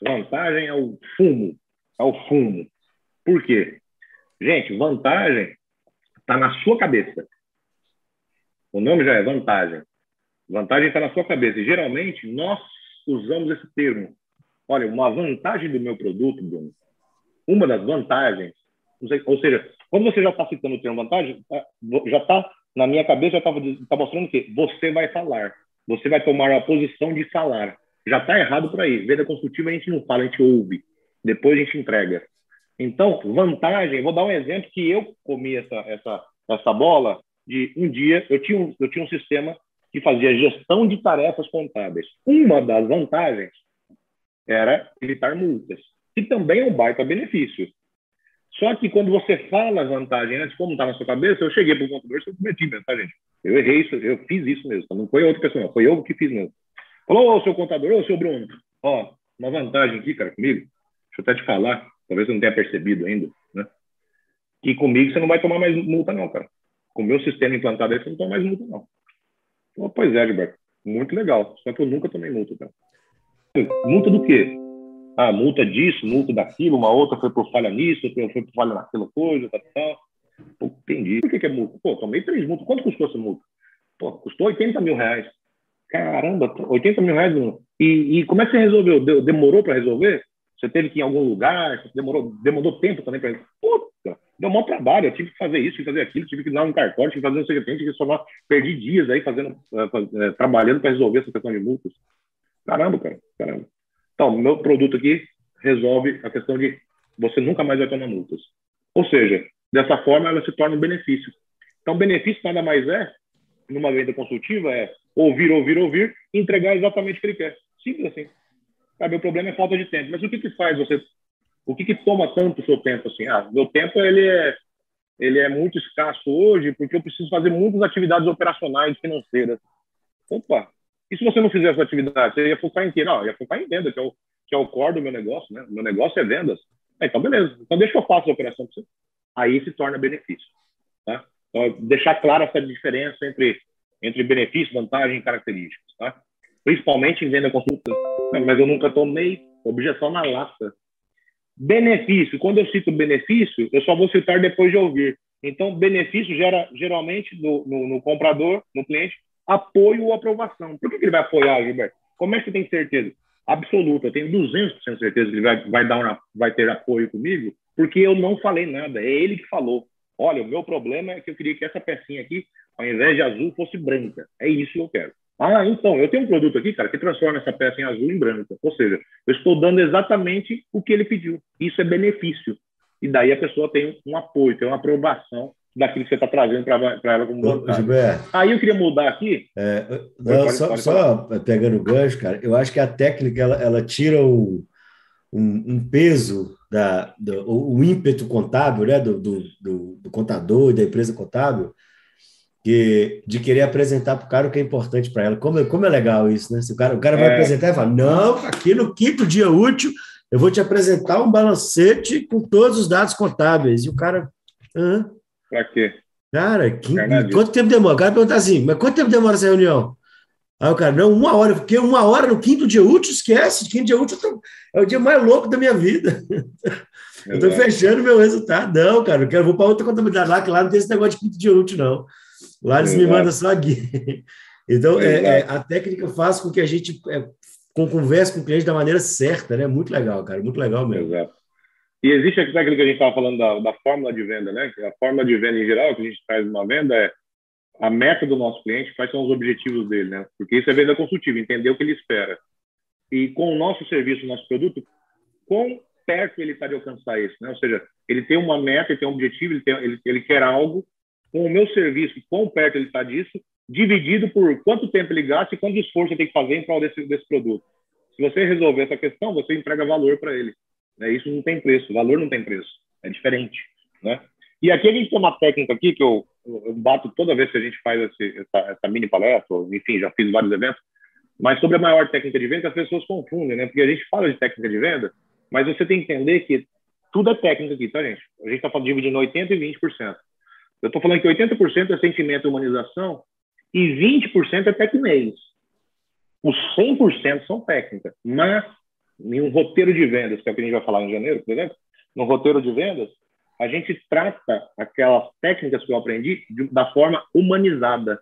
vantagem é o fumo. É o fumo. Por quê? Gente, vantagem está na sua cabeça. O nome já é vantagem. Vantagem está na sua cabeça. E geralmente nós usamos esse termo. Olha, uma vantagem do meu produto, Bruno, uma das vantagens, ou seja, quando você já está citando o termo vantagem, tá, já está na minha cabeça, já está tá mostrando que você vai falar, você vai tomar a posição de falar. Já está errado por aí. Venda consultiva a gente não fala, a gente ouve. Depois a gente entrega. Então, vantagem, vou dar um exemplo que eu comi essa, essa, essa bola de um dia, eu tinha um, eu tinha um sistema que fazia gestão de tarefas contábeis. Uma das vantagens era evitar multas, que também é um baita benefício. Só que quando você fala vantagem antes, como está na sua cabeça, eu cheguei para o contador e cometi mesmo, tá, gente? Eu errei isso, eu fiz isso mesmo. Não foi outra pessoa, não. Foi eu que fiz mesmo. Falou, ô, seu contador, ô, seu Bruno, ó, uma vantagem aqui, cara, comigo. Deixa eu até te falar, talvez você não tenha percebido ainda, né? Que comigo você não vai tomar mais multa, não, cara. Com o meu sistema implantado aí, você não toma mais multa, não. Oh, pois é, Gilberto. Muito legal. Só que eu nunca tomei multa, cara. Multa do quê? Ah, multa disso, multa daquilo, uma outra foi por falha nisso, outra foi por falha naquela coisa, tal, tal. Pô, entendi. Por que, que é multa? Pô, tomei três multas. Quanto custou essa multa? Pô, custou 80 mil reais. Caramba, 80 mil reais. E, e como é que você resolveu? Demorou para resolver? Você teve que ir em algum lugar? Demorou, demorou tempo também para. Puta, deu um trabalho. Eu tive que fazer isso, tive que fazer aquilo, tive que dar um cartório, tive que fazer um secretário, tive que somar. Perdi dias aí fazendo, uh, trabalhando para resolver essa questão de multas. Caramba, cara, caramba. Então, meu produto aqui resolve a questão de você nunca mais vai tomar multas. Ou seja, dessa forma ela se torna um benefício. Então, benefício nada mais é, numa venda consultiva, é ouvir, ouvir, ouvir entregar exatamente o que ele quer. Simples assim. Sabe, o problema é falta de tempo. Mas o que que faz você... O que que toma tanto o seu tempo assim? Ah, meu tempo, ele é, ele é muito escasso hoje porque eu preciso fazer muitas atividades operacionais financeiras. Opa, e se você não fizer essa atividade, você ia focar em quê? Não, ia focar em venda, que é o, que é o core do meu negócio, né? Meu negócio é vendas. É, então, beleza. Então, deixa que eu faça a operação para você. Aí se torna benefício. Tá? Então, deixar clara essa diferença entre, entre benefício, vantagem e características. Tá? Principalmente em venda consulta. Mas eu nunca tomei objeção na lata. Benefício. Quando eu cito benefício, eu só vou citar depois de ouvir. Então, benefício gera geralmente no, no, no comprador, no cliente, apoio ou aprovação. Por que, que ele vai apoiar, Gilberto? Como é que você tem certeza? Absoluta, eu tenho 200% certeza que ele vai, vai, dar uma, vai ter apoio comigo, porque eu não falei nada, é ele que falou. Olha, o meu problema é que eu queria que essa pecinha aqui, ao invés de azul, fosse branca. É isso que eu quero. Ah, então, eu tenho um produto aqui, cara, que transforma essa peça em azul em branca. Ou seja, eu estou dando exatamente o que ele pediu. Isso é benefício. E daí a pessoa tem um apoio, tem uma aprovação daquilo que você está trazendo para ela como vantagem. Aí eu queria mudar aqui.
É, não, pode, só, pode só pegando o gancho, cara, eu acho que a técnica ela, ela tira o, um, um, peso da, do, o, o, ímpeto contábil, né, do, do, do, do contador e da empresa contábil, que, de querer apresentar para o cara o que é importante para ela. Como, como é legal isso, né? Se o cara, o cara vai é. apresentar e fala: não, aqui no quinto dia útil eu vou te apresentar um balancete com todos os dados contábeis. E o cara. Hã?
Para quê?
Cara, que, quanto tempo demora? O cara pergunta assim, mas quanto tempo demora essa reunião? Aí o cara, não, uma hora, porque uma hora no quinto dia útil, esquece, quinto dia útil é o dia mais louco da minha vida. eu estou fechando meu resultado. Não, cara, eu quero, vou para outra contabilidade lá, que lá não tem esse negócio de quinto dia útil, não. Lá eles Exato. me mandam só guia. Então, é, é, a técnica faz com que a gente é, com, converse com o cliente da maneira certa, né? Muito legal, cara, muito legal mesmo.
Exato. E existe aquilo que a gente estava falando da, da fórmula de venda, né? A fórmula de venda em geral que a gente traz uma venda é a meta do nosso cliente, quais são os objetivos dele, né? Porque isso é venda consultiva, entender o que ele espera. E com o nosso serviço, o nosso produto, quão perto ele está de alcançar isso, né? Ou seja, ele tem uma meta, ele tem um objetivo, ele, tem, ele, ele quer algo. Com o meu serviço, quão perto ele está disso, dividido por quanto tempo ele gasta e quanto esforço ele tem que fazer em prol desse, desse produto. Se você resolver essa questão, você entrega valor para ele. Né? Isso não tem preço, valor não tem preço, é diferente. Né? E aqui a gente tem uma técnica aqui que eu, eu bato toda vez que a gente faz esse, essa, essa, mini palestra, enfim, já fiz vários eventos, mas sobre a maior técnica de venda, as pessoas confundem, né? Porque a gente fala de técnica de venda, mas você tem que entender que tudo é técnica aqui, tá, gente? A gente está dividindo 80% e 20%. Eu estou falando que 80% é sentimento e humanização e 20% é tecnês. Os 100% são técnica, mas em um roteiro de vendas, que é o que a gente vai falar em janeiro, por exemplo, no roteiro de vendas, a gente trata aquelas técnicas que eu aprendi de, da forma humanizada,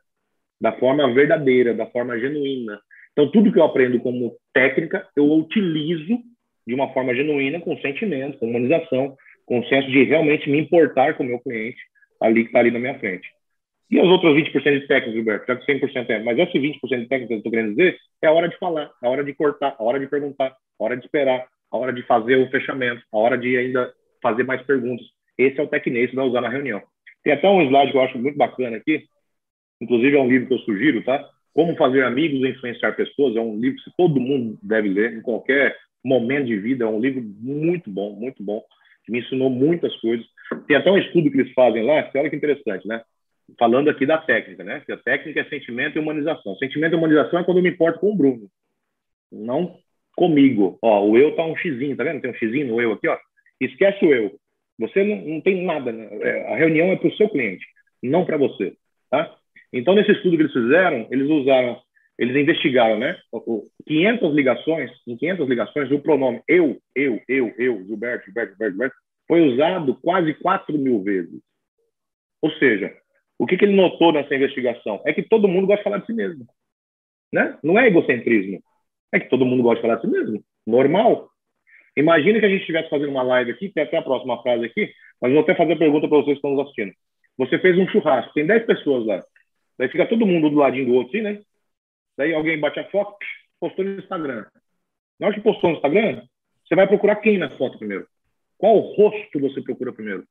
da forma verdadeira, da forma genuína. Então, tudo que eu aprendo como técnica, eu utilizo de uma forma genuína, com sentimento, com humanização, com o senso de realmente me importar com o meu cliente ali que está ali na minha frente. E os outros 20% de técnicas, Gilberto, já que 100% é, mas esse 20% de técnicas que eu estou querendo dizer é a hora de falar, a hora de cortar, a hora de perguntar, a hora de esperar, a hora de fazer o fechamento, a hora de ainda fazer mais perguntas. Esse é o técnico que vai usar na reunião. Tem até um slide que eu acho muito bacana aqui, inclusive é um livro que eu sugiro, tá? Como fazer amigos e influenciar pessoas, é um livro que todo mundo deve ler em qualquer momento de vida, é um livro muito bom, muito bom. que me ensinou muitas coisas. Tem até um estudo que eles fazem lá, olha que interessante, né? Falando aqui da técnica, né? Que a técnica é sentimento e humanização. Sentimento e humanização é quando eu me importo com o Bruno, não comigo. Ó, o eu tá um xizinho, tá vendo? Tem um xizinho no eu aqui, ó. Esquece o eu. Você não, não tem nada. Né? É, a reunião é para o seu cliente, não para você, tá? Então, nesse estudo que eles fizeram, eles usaram, eles investigaram, né? 500 ligações, em 500 ligações, o pronome eu, eu, eu, eu, Gilberto, Gilberto, Gilberto, Gilberto, foi usado quase 4 mil vezes. Ou seja, o que, que ele notou nessa investigação? É que todo mundo gosta de falar de si mesmo. Né? Não é egocentrismo. É que todo mundo gosta de falar de si mesmo. Normal. Imagina que a gente estivesse fazendo uma live aqui, tem até a próxima frase aqui, mas vou até fazer a pergunta para vocês que estão nos assistindo. Você fez um churrasco, tem 10 pessoas lá. Daí fica todo mundo do ladinho do outro, assim, né? Daí alguém bate a foto, postou no Instagram. Na hora que postou no Instagram, você vai procurar quem na foto primeiro? Qual rosto você procura primeiro?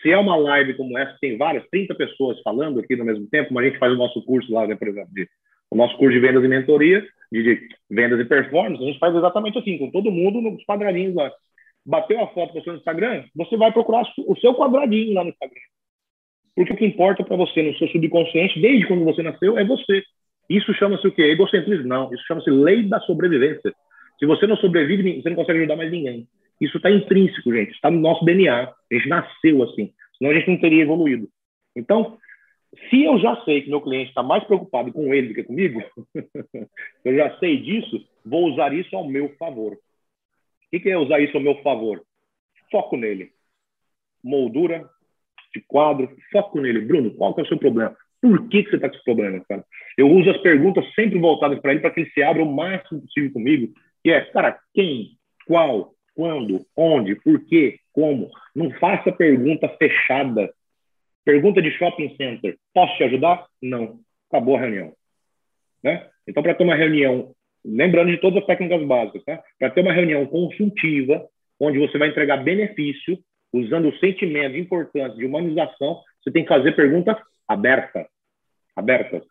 Se é uma live como essa, tem várias, 30 pessoas falando aqui no mesmo tempo, mas a gente faz o nosso curso lá, né, por exemplo, de, o nosso curso de vendas e mentoria, de, de, vendas e performance, a gente faz exatamente assim, com todo mundo nos quadradinhos lá. Bateu a foto postou no Instagram, você vai procurar o seu quadradinho lá no Instagram. Porque o que importa para você no seu subconsciente, desde quando você nasceu, é você. Isso chama-se o quê? Egocentrismo? Não. Isso chama-se lei da sobrevivência. Se você não sobrevive, você não consegue ajudar mais ninguém. Isso está intrínseco, gente. Está no nosso DNA. A gente nasceu assim. Senão a gente não teria evoluído. Então, se eu já sei que meu cliente está mais preocupado com ele do que comigo, eu já sei disso, vou usar isso ao meu favor. O que é usar isso ao meu favor? Foco nele. Moldura, de quadro, foco nele. Bruno, qual é o seu problema? Por que, que você está com esse problema, cara? Eu uso as perguntas sempre voltadas para ele para que ele se abra o máximo possível comigo, que é, cara, quem, qual, quando, onde, por quê, como. Não faça pergunta fechada. Pergunta de shopping center. Posso te ajudar? Não. Acabou a reunião. Né? Então, para ter uma reunião, lembrando de todas as técnicas básicas, tá? para ter uma reunião consultiva, onde você vai entregar benefício, usando o sentimento de importância de humanização, você tem que fazer perguntas abertas. Abertas.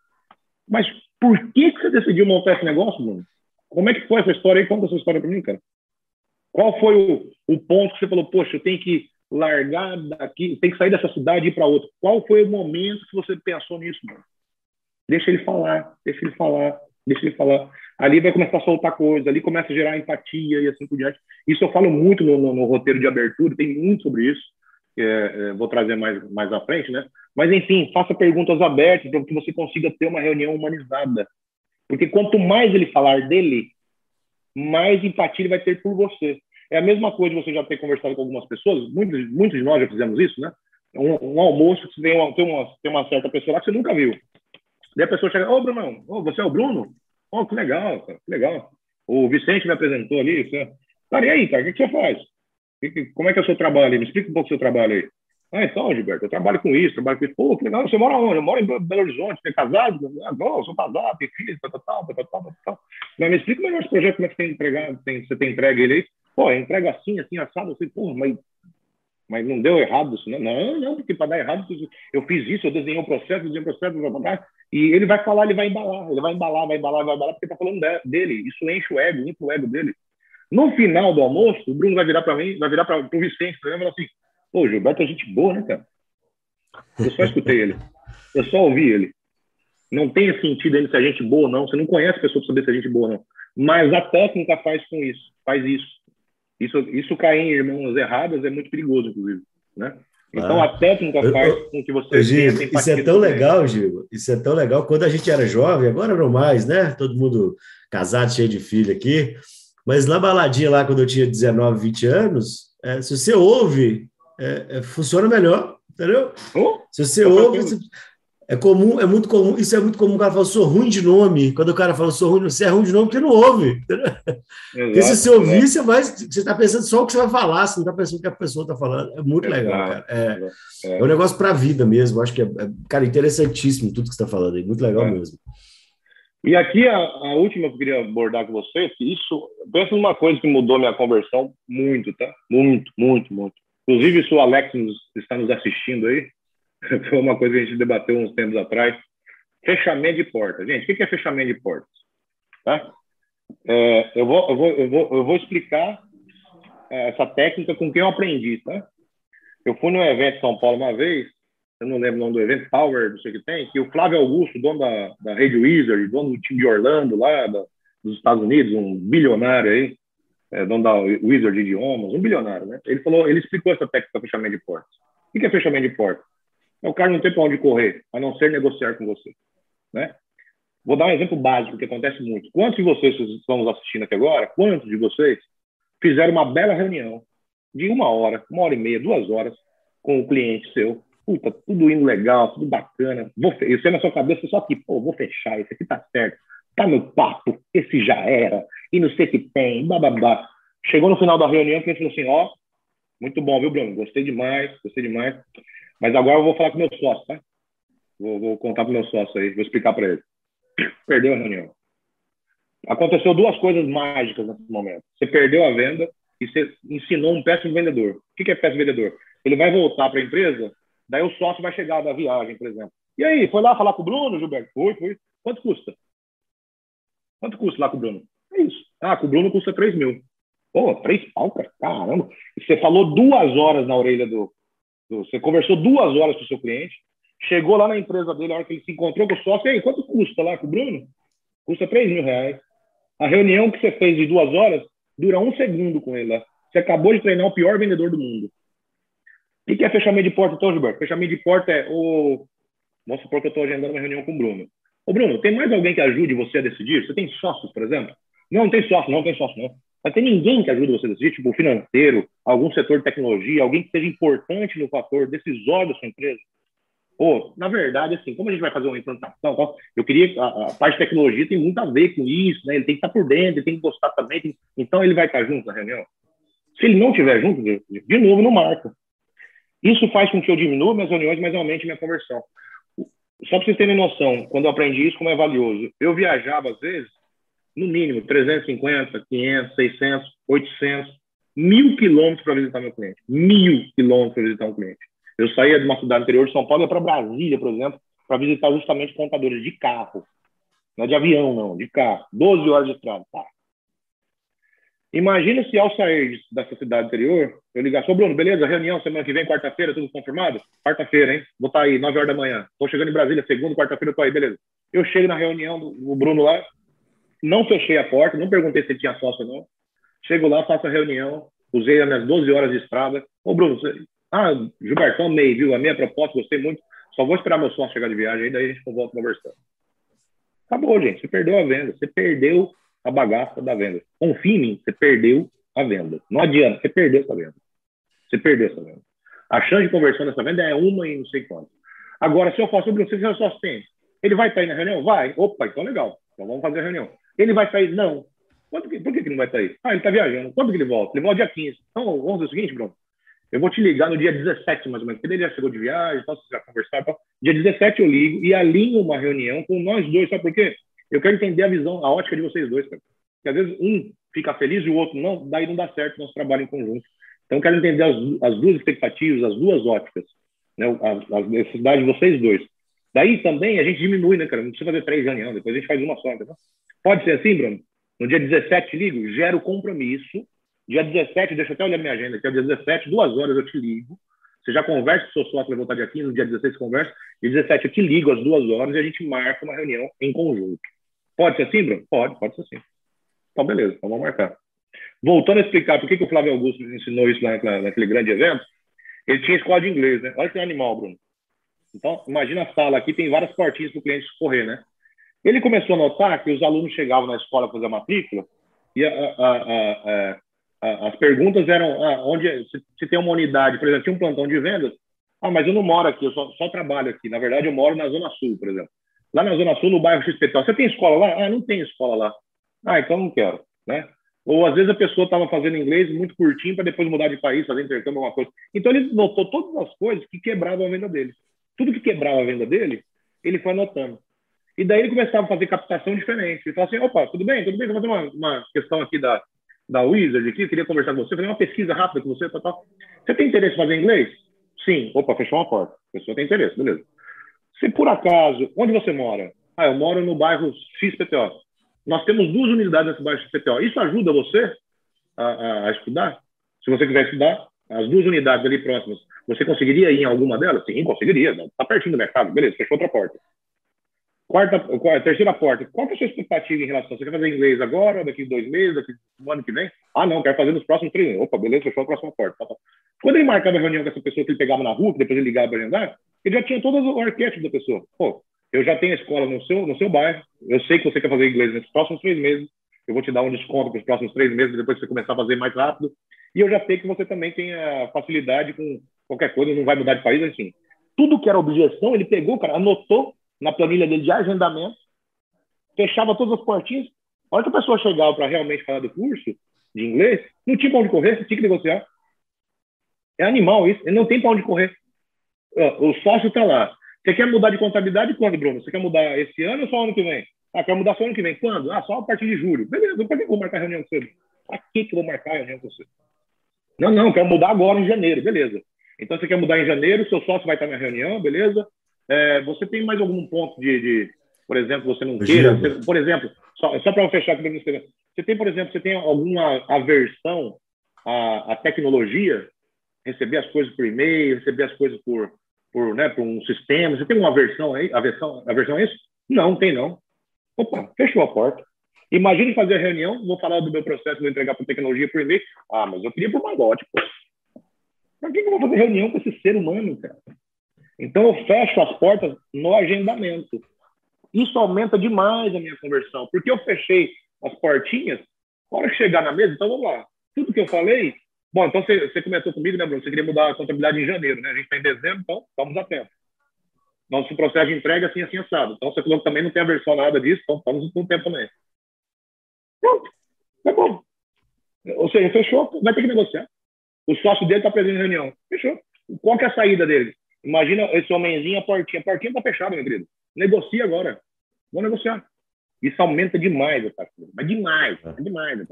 Mas por que, que você decidiu montar esse negócio, mano? Como é que foi essa história aí? Conta essa história para mim, cara. Qual foi o, o ponto que você falou, poxa, eu tenho que largar daqui, tem que sair dessa cidade e ir para outra? Qual foi o momento que você pensou nisso, mano? Deixa ele falar, deixa ele falar, deixa ele falar. Ali vai começar a soltar coisa, ali começa a gerar empatia e assim por diante. Isso eu falo muito no, no, no roteiro de abertura, tem muito sobre isso. É, é, vou trazer mais, mais à frente, né? Mas, enfim, faça perguntas abertas para que você consiga ter uma reunião humanizada. Porque quanto mais ele falar dele, mais empatia ele vai ter por você. É a mesma coisa de você já ter conversado com algumas pessoas, muitos, muitos de nós já fizemos isso, né? Um, um almoço, que tem uma, tem, uma, tem uma certa pessoa lá que você nunca viu. Daí a pessoa chega, ô, Bruno, oh, você é o Bruno? Oh, que legal, cara, que legal. O Vicente me apresentou ali. Você... Cara, e aí, cara, o que, que você faz? Como é que é o seu trabalho? Me explica um pouco o seu trabalho aí. Ah, então, Gilberto, eu trabalho com isso, trabalho com isso. Pô, que legal, você mora onde? Eu moro em Belo Horizonte, você é casado? Ah, eu sou casado, tem filho, tal, tal, tal, tal, tal. Mas me explica melhor esse projeto, como é que você tem entregado, tem, você tem entregue ele aí. Pô, entrega assim, assim, assado, assim, pô, mas, mas não deu errado isso, não? Não, não, porque para dar errado, eu fiz isso, eu desenhei o um processo, desenhei o um processo, blá, blá, blá, e ele vai falar, ele vai embalar, ele vai embalar, vai embalar, vai embalar, porque tá falando dele. Isso enche o ego, enche o ego dele. No final do almoço, o Bruno vai virar para mim, vai virar para o Vicente, vai falar assim, pô, Gilberto é gente boa, né, cara? Eu só escutei ele. Eu só ouvi ele. Não tem sentido ele se a gente boa ou não. Você não conhece a pessoa para saber se a gente boa ou não. Mas a técnica faz com isso, faz isso. Isso, isso cair em irmãos erradas é muito perigoso, inclusive, né? Então ah. a técnica faz com que você
Gil, Isso é tão legal, Gil. Isso é tão legal. Quando a gente era jovem, agora não mais, né? Todo mundo casado, cheio de filho aqui. Mas na baladinha lá, quando eu tinha 19, 20 anos, é, se você ouve, é, é, funciona melhor. Entendeu? Oh, Se você ouve, você... é comum, é muito comum, isso é muito comum o cara fala, sou ruim de nome. Quando o cara fala, sou ruim, você é ruim de nome porque não ouve. Porque se você ouvir, você vai, você está pensando só o que você vai falar, você não está pensando o que a pessoa está falando. É muito Exato. legal, cara. É, é. é um negócio para a vida mesmo. Acho que é, é, cara, interessantíssimo tudo que você está falando aí. Muito legal é. mesmo.
E aqui a, a, última que eu queria abordar com vocês, que isso, pensa numa coisa que mudou minha conversão muito, tá? Muito, muito, muito. Inclusive, se o Alex nos, está nos assistindo aí, foi uma coisa que a gente debateu uns tempos atrás. Fechamento de portas. Gente, o que é fechamento de portas? Tá? É, eu, vou, eu, vou, eu, vou, eu vou explicar essa técnica com quem eu aprendi, tá? Eu fui num evento em São Paulo uma vez, eu não lembro o nome do evento, Power, não sei o que tem, que o Flávio Augusto, dono da, da Rede Wizard, dono do time de Orlando lá, da, dos Estados Unidos, um bilionário aí, é, dono da Wizard de Idiomas, um bilionário, né? Ele falou, ele explicou essa técnica de fechamento de portas. O que é fechamento de porta? É o cara não tem para onde correr, a não ser negociar com você, né? Vou dar um exemplo básico que acontece muito. Quantos de vocês que estão nos assistindo aqui agora, quantos de vocês fizeram uma bela reunião de uma hora, uma hora e meia, duas horas com o cliente seu? Puta, tudo indo legal, tudo bacana. Isso é na sua cabeça só que, pô, vou fechar, esse aqui tá certo, tá no papo, esse já era, e não sei o que tem, bababá. Chegou no final da reunião, o cliente falou assim: ó, muito bom, viu, Bruno? Gostei demais, gostei demais. Mas agora eu vou falar com meu sócio, tá? Vou, vou contar pro meu sócio aí, vou explicar para ele. Perdeu a reunião. Aconteceu duas coisas mágicas nesse momento. Você perdeu a venda e você ensinou um péssimo vendedor. O que é péssimo vendedor? Ele vai voltar para a empresa, daí o sócio vai chegar da viagem, por exemplo. E aí, foi lá falar com o Bruno, Gilberto? Foi, foi. Quanto custa? Quanto custa lá com o Bruno? É isso. Ah, com o Bruno custa 3 mil. Pô, três pau, cara. Caramba. Você falou duas horas na orelha do, do, Você conversou duas horas com o seu cliente. Chegou lá na empresa dele, a hora que ele se encontrou com o sócio. E aí, quanto custa lá com o Bruno? Custa 3 mil reais. A reunião que você fez de duas horas dura um segundo com ele lá. Você acabou de treinar o pior vendedor do mundo. O que é fechamento de porta, então, Gilberto? Fechamento de porta é o. Vamos supor que eu estou agendando uma reunião com o Bruno. Ô, Bruno, tem mais alguém que ajude você a decidir? Você tem sócios, por exemplo? Não, não tem sócio, não tem sócio, não. Mas tem ninguém que ajude você a tipo financeiro, algum setor de tecnologia, alguém que seja importante no fator decisório da sua empresa. Pô, na verdade, assim, como a gente vai fazer uma implantação, eu queria, a, a, parte de tecnologia tem muito a ver com isso, né? Ele tem que estar por dentro, ele tem que gostar também, tem, então ele vai estar junto na reunião. Se ele não estiver junto, de, de novo, não marca. Isso faz com que eu diminua minhas reuniões, mas aumente minha conversão. Só para vocês terem noção, quando eu aprendi isso, como é valioso. Eu viajava, às vezes, no mínimo 350, 500, 600, 800, mil quilômetros para visitar meu cliente. Mil quilômetros para visitar um cliente. Eu saía de uma cidade interior de São Paulo para Brasília, por exemplo, para visitar justamente contadores de carro. Não é de avião, não, de carro. 12 horas de estrada. Tá. Imagina se ao sair dessa cidade interior, eu ligar, sou Bruno, beleza? Reunião semana que vem, quarta-feira, tudo confirmado? Quarta-feira, hein? Vou estar tá aí, 9 horas da manhã. Estou chegando em Brasília, segunda, quarta-feira, eu aí, beleza. Eu chego na reunião do Bruno lá, não fechei a porta, não perguntei se tinha sócio ou não. Chego lá, faço a reunião, usei as minhas 12 horas de estrada. Ô, Bruno, você... ah, Gilbertão, meio, viu? A minha proposta, gostei muito. Só vou esperar meu sócio chegar de viagem, aí daí a gente volta conversando. Acabou, gente. Você perdeu a venda. Você perdeu a bagaça da venda. Confie em mim, você perdeu a venda. Não adianta, você perdeu essa venda. Você perdeu essa venda. A chance de conversão dessa venda é uma em não sei quanto. Agora, se eu faço, Bruno, você já sócio tem? Ele vai estar aí na reunião? Vai. Opa, então legal. Então vamos fazer a reunião. Ele vai sair? Não. Quando que, por que, que não vai sair? Ah, ele está viajando. Quando que ele volta? Ele volta dia 15. Então, vamos fazer o seguinte, Bruno. Eu vou te ligar no dia 17, mais ou menos, porque ele já chegou de viagem, você já conversar. Então, dia 17 eu ligo e alinho uma reunião com nós dois. Sabe por quê? Eu quero entender a visão, a ótica de vocês dois, cara. Porque às vezes um fica feliz e o outro não, daí não dá certo nosso trabalho em conjunto. Então, eu quero entender as, as duas expectativas, as duas óticas, né? as, as necessidades de vocês dois. Daí também a gente diminui, né, cara? Não precisa fazer três reuniões, depois a gente faz uma só, entendeu? Pode ser assim, Bruno? No dia 17 ligo, gero compromisso. Dia 17, deixa eu até olhar minha agenda aqui, é dia 17, duas horas eu te ligo. Você já conversa com o seu sócio, vai voltar dia 15, no dia 16 você conversa. Dia 17 eu te ligo às duas horas e a gente marca uma reunião em conjunto. Pode ser assim, Bruno? Pode, pode ser assim. Então, beleza, então vamos marcar. Voltando a explicar por que, que o Flávio Augusto ensinou isso lá naquele grande evento, ele tinha escola de inglês, né? Olha que animal, Bruno. Então, imagina a sala aqui, tem várias portinhas para o cliente escorrer, né? Ele começou a notar que os alunos chegavam na escola para fazer a matrícula e a, a, a, as perguntas eram ah, onde se, se, tem uma unidade, por exemplo, tinha um plantão de vendas. Ah, mas eu não moro aqui, eu só, só, trabalho aqui. Na verdade, eu moro na Zona Sul, por exemplo. Lá na Zona Sul, no bairro XPTO. Você tem escola lá? Ah, não tem escola lá. Ah, então não quero, né? Ou às vezes a pessoa estava fazendo inglês muito curtinho para depois mudar de país, fazer intercâmbio, alguma coisa. Então ele notou todas as coisas que quebravam a venda dele. Tudo que quebrava a venda dele, ele foi anotando. E daí ele começava a fazer captação diferente. Ele falava assim, opa, tudo bem, tudo bem, vou fazer uma, uma questão aqui da, da Wizard aqui, queria conversar com você, fazer uma pesquisa rápida com você, tal, tal. Você tem interesse em fazer inglês? Sim. Opa, fechou uma porta. A pessoa tem interesse, beleza. Se por acaso, onde você mora? Ah, eu moro no bairro XPTO. Nós temos duas unidades nesse bairro XPTO. Isso ajuda você a, a, a estudar? Se você quiser estudar, as duas unidades ali próximas, você conseguiria ir em alguma delas? Sim, conseguiria. Está pertinho do mercado. Beleza, fechou outra porta. Quarta, quarta, terceira porta. Qual é a sua expectativa em relação? Você quer fazer inglês agora, daqui dois meses, daqui um ano que vem? Ah, não, quero fazer nos próximos três meses. Opa, beleza, fechou a próxima porta. Tá, tá. Quando ele marcava a reunião com essa pessoa que ele pegava na rua, que depois ele ligava para andar, ele já tinha todos os arquétipos da pessoa. Pô, eu já tenho a escola no seu, no seu bairro, eu sei que você quer fazer inglês nos próximos três meses, eu vou te dar um desconto para os próximos três meses, depois você começar a fazer mais rápido. E eu já sei que você também tem a facilidade com qualquer coisa, não vai mudar de país, enfim. Tudo que era objeção, ele pegou, cara, anotou na planilha dele de agendamento, fechava todas as portinhas. A hora que a pessoa chegava para realmente falar do curso de inglês, não tinha para onde correr, você tinha que negociar. É animal isso, ele não tem para onde correr. O sócio está lá. Você quer mudar de contabilidade quando, Bruno? Você quer mudar esse ano ou só ano que vem? Ah, quer mudar só ano que vem. Quando? Ah, só a partir de julho. Beleza, para que eu vou marcar reunião com você? Para que, que eu vou marcar reunião com você? Não, não, quero mudar agora em janeiro. Beleza. Então, você quer mudar em janeiro, seu sócio vai estar na reunião, beleza? É, você tem mais algum ponto de, de por exemplo, você não queira? Você, por exemplo, só, só para fechar aqui Instagram, você tem, por exemplo, você tem alguma aversão à, à tecnologia? Receber as coisas por e-mail, receber as coisas por, por, né, por um sistema? Você tem uma aversão aí? Aversão, aversão a isso? Não, tem não. Opa, fechou a porta. Imagine fazer a reunião, vou falar do meu processo, vou entregar para tecnologia por e-mail. Ah, mas eu queria por magote, pô. Para que, que eu vou fazer reunião com esse ser humano, cara? Então, eu fecho as portas no agendamento. Isso aumenta demais a minha conversão, porque eu fechei as portinhas, na hora que chegar na mesa, então vamos lá. Tudo que eu falei, bom, então você, você comentou comigo, né, Bruno? Você queria mudar a contabilidade em janeiro, né? A gente está em dezembro, então estamos a tempo. Nosso processo de entrega é assim, assim, assado. Então você falou que também não tem a nada disso, então estamos com tempo também. Pronto, é bom. Ou seja, fechou, vai ter que negociar. O sócio dele está presente na reunião. Fechou. Qual que é a saída dele? Imagina esse homenzinho, a portinha. A portinha está fechada, meu querido. Negocia agora. Vamos negociar. Isso aumenta demais a Mas demais. É, é demais.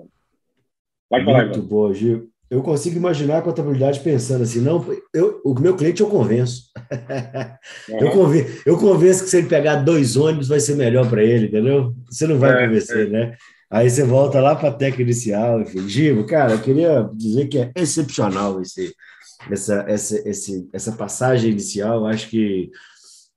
Pode falar, Muito boa, Gil. Eu consigo imaginar a contabilidade pensando assim, não, eu, o meu cliente eu convenço. Uhum. eu, convenço eu convenço que se ele pegar dois ônibus vai ser melhor para ele, entendeu? Você não vai é, convencer, é. né? Aí você volta lá para a técnica inicial, enfim. Givo, cara, eu queria dizer que é excepcional esse, essa, essa, esse, essa passagem inicial. Acho que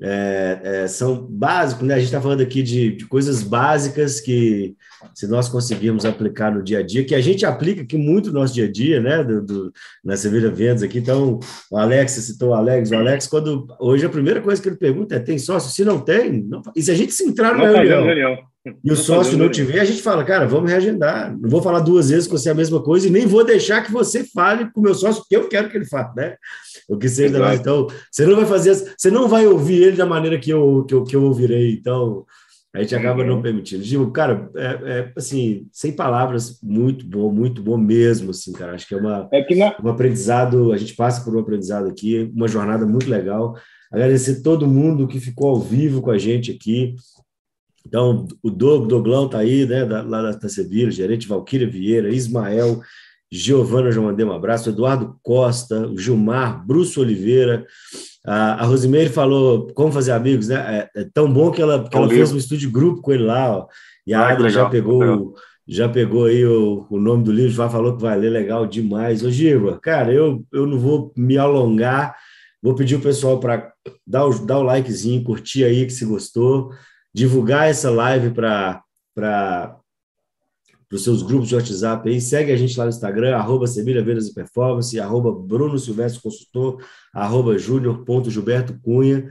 é, é, são básicos, né? A gente está falando aqui de, de, coisas básicas que, se nós conseguirmos aplicar no dia a dia, que a gente aplica aqui muito no nosso dia a dia, né? Do, do, na Sevilha Vendas aqui. Então, o Alex citou o Alex. O Alex, quando hoje a primeira coisa que ele pergunta é: tem sócio? Se não tem, não, e se a gente se entrar na reunião? reunião e o sócio não tiver, a gente fala, cara, vamos reagendar. Não vou falar duas vezes com você a mesma coisa e nem vou deixar que você fale com o meu sócio, porque eu quero que ele fale, né? O que seja mais. Então, você não vai fazer, você não vai ouvir ele da maneira que eu, que eu, que eu ouvirei. Então, a gente acaba uhum. não permitindo. Digo, cara, é, é, assim, sem palavras, muito bom, muito bom mesmo, assim, cara. Acho que é, uma, é que na... um aprendizado, a gente passa por um aprendizado aqui, uma jornada muito legal. Agradecer todo mundo que ficou ao vivo com a gente aqui. Então, o Doug, Doglão está aí, né, da, lá da Sevilha, gerente Valquíria Vieira, Ismael, Giovana, já mandei um abraço, Eduardo Costa, Gilmar, Bruce Oliveira, a, a Rosimeire falou como fazer amigos, né? É, é tão bom que ela, que ela fez um estudo de grupo com ele lá, ó, e a Adra já pegou já pegou aí o, o nome do livro, já falou que vai ler legal demais. Ô, Giva, cara, eu, eu não vou me alongar, vou pedir o pessoal para dar o, dar o likezinho, curtir aí que se gostou divulgar essa live para os seus grupos de WhatsApp aí. Segue a gente lá no Instagram, arroba Sevilha Vendas e Performance, arroba Bruno Silvestre Consultor, arroba Júnior.Gilberto Cunha.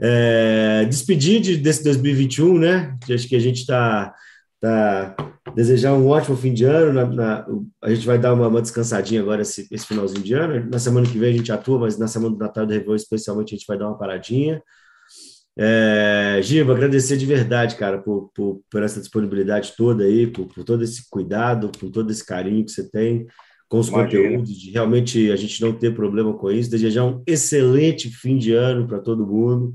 É, despedir de, desse 2021, né? Acho que a gente está tá, desejar um ótimo fim de ano. Na, na, a gente vai dar uma, uma descansadinha agora esse, esse, finalzinho de ano. Na semana que vem a gente atua, mas na semana do Natal do Réveillon, especialmente, a gente vai dar uma paradinha. É, Giba, agradecer de verdade, cara, por, por, por essa disponibilidade toda aí, por, por, todo esse cuidado, por todo esse carinho que você tem com os Imagina. conteúdos, de realmente a gente não ter problema com isso. Desejar um excelente fim de ano para todo mundo.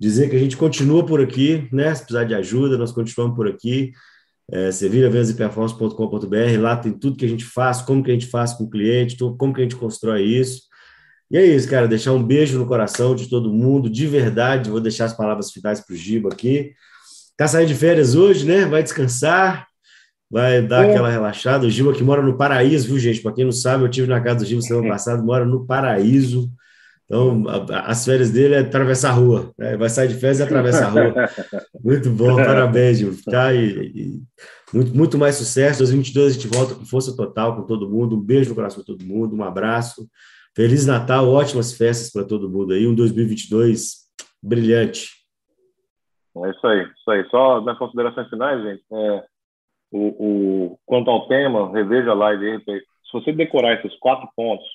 Dizer que a gente continua por aqui, né? Se precisar de ajuda, nós continuamos por aqui. É, sevilhavendaseperformance.com.br, lá tem tudo que a gente faz, como que a gente faz com o cliente, como que a gente constrói isso. E é isso, cara. Deixar um beijo no coração de todo mundo, de verdade. Vou deixar as palavras finais para o Giba aqui. Tá saindo de férias hoje, né? Vai descansar. vai dar é. aquela relaxada. O Gil que mora no Paraíso, viu, gente? Para quem não sabe, eu tive na casa do Gil semana passada, mora no Paraíso. Então, as férias dele é atravessar a rua. Né? Vai sair de férias e atravessar a rua. Muito bom, parabéns, Gil. Tá? E, e, muito, muito mais sucesso. 2022 a gente volta com força total com todo mundo. Um beijo no coração para todo mundo, um abraço. Feliz Natal, ótimas festas para todo mundo aí. Um 2022 brilhante.
É isso aí, isso aí. Só nas considerações finais, gente, é, o, o, quanto ao tema, reveja a live. Se você decorar esses quatro pontos,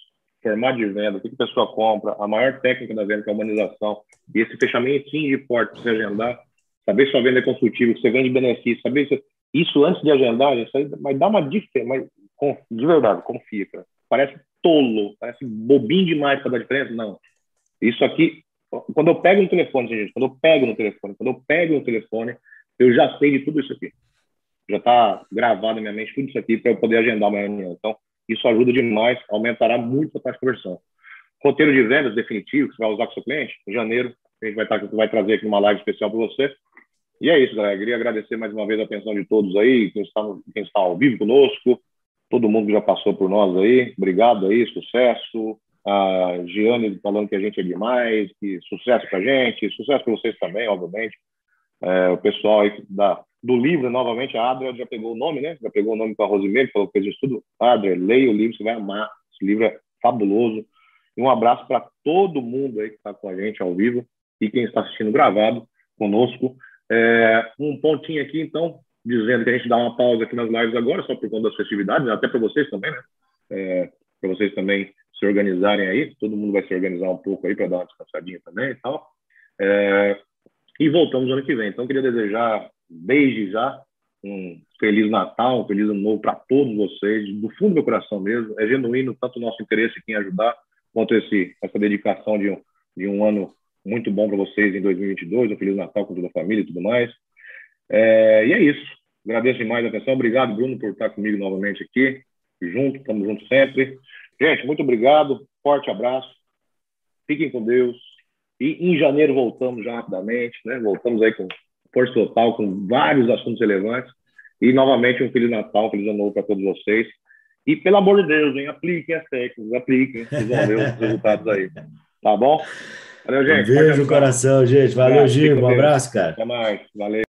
formato de venda, o que a pessoa compra, a maior técnica da venda, que é a humanização, e esse fechamento de porta para você agendar, saber se sua venda é consultiva, que você vende benefício, saber se, isso antes de agendar, isso aí vai dar uma diferença, mas de verdade, confia, cara. Parece tolo, parece bobinho demais para dar diferença, não. Isso aqui, quando eu pego no telefone, gente, quando eu pego no telefone, quando eu pego no telefone, eu já sei de tudo isso aqui. Já está gravado na minha mente tudo isso aqui para eu poder agendar uma reunião. Então, isso ajuda demais, aumentará muito a taxa de conversão. Roteiro de vendas definitivo que você vai usar com seu cliente, em janeiro, a gente vai, estar, vai trazer aqui uma live especial para você. E é isso, galera. Queria agradecer mais uma vez a atenção de todos aí, quem está, quem está ao vivo conosco, todo mundo que já passou por nós aí. Obrigado aí, sucesso. A Giane falando que a gente é demais, que sucesso para a gente, sucesso para vocês também, obviamente. É, o pessoal aí da, do livro, novamente, a Adria já pegou o nome, né? Já pegou o nome com a Rosimeire, falou que fez estudo. Adria, leia o livro, você vai amar. Esse livro é fabuloso. E um abraço para todo mundo aí que está com a gente ao vivo e quem está assistindo gravado conosco. É, um pontinho aqui, então, dizendo que a gente dá uma pausa aqui nas lives agora, só por conta das festividades, até para vocês também, né? É, para vocês também se organizarem aí, todo mundo vai se organizar um pouco aí para dar uma descansadinha também e tal. É, e voltamos ano que vem. Então, queria desejar desde já um feliz Natal, um feliz ano novo para todos vocês, do fundo do meu coração mesmo. É genuíno tanto o nosso interesse em ajudar, quanto esse, essa dedicação de um, de um ano muito bom para vocês em 2022. Um feliz Natal com toda a família e tudo mais. É, e é isso. Agradeço demais a atenção. Obrigado, Bruno, por estar comigo novamente aqui. Junto, estamos juntos sempre. Gente, muito obrigado. Forte abraço. Fiquem com Deus. E em janeiro voltamos já rapidamente, né? Voltamos aí com força total, com vários assuntos relevantes. E, novamente, um Feliz Natal, um Feliz Ano Novo para todos vocês. E, pelo amor de Deus, hein, apliquem as técnicas, apliquem, vocês vão ver os resultados aí. Tá bom?
Valeu, gente. Um beijo no coração, gente. Valeu, Gil. Um abraço, cara.
Até mais. Valeu.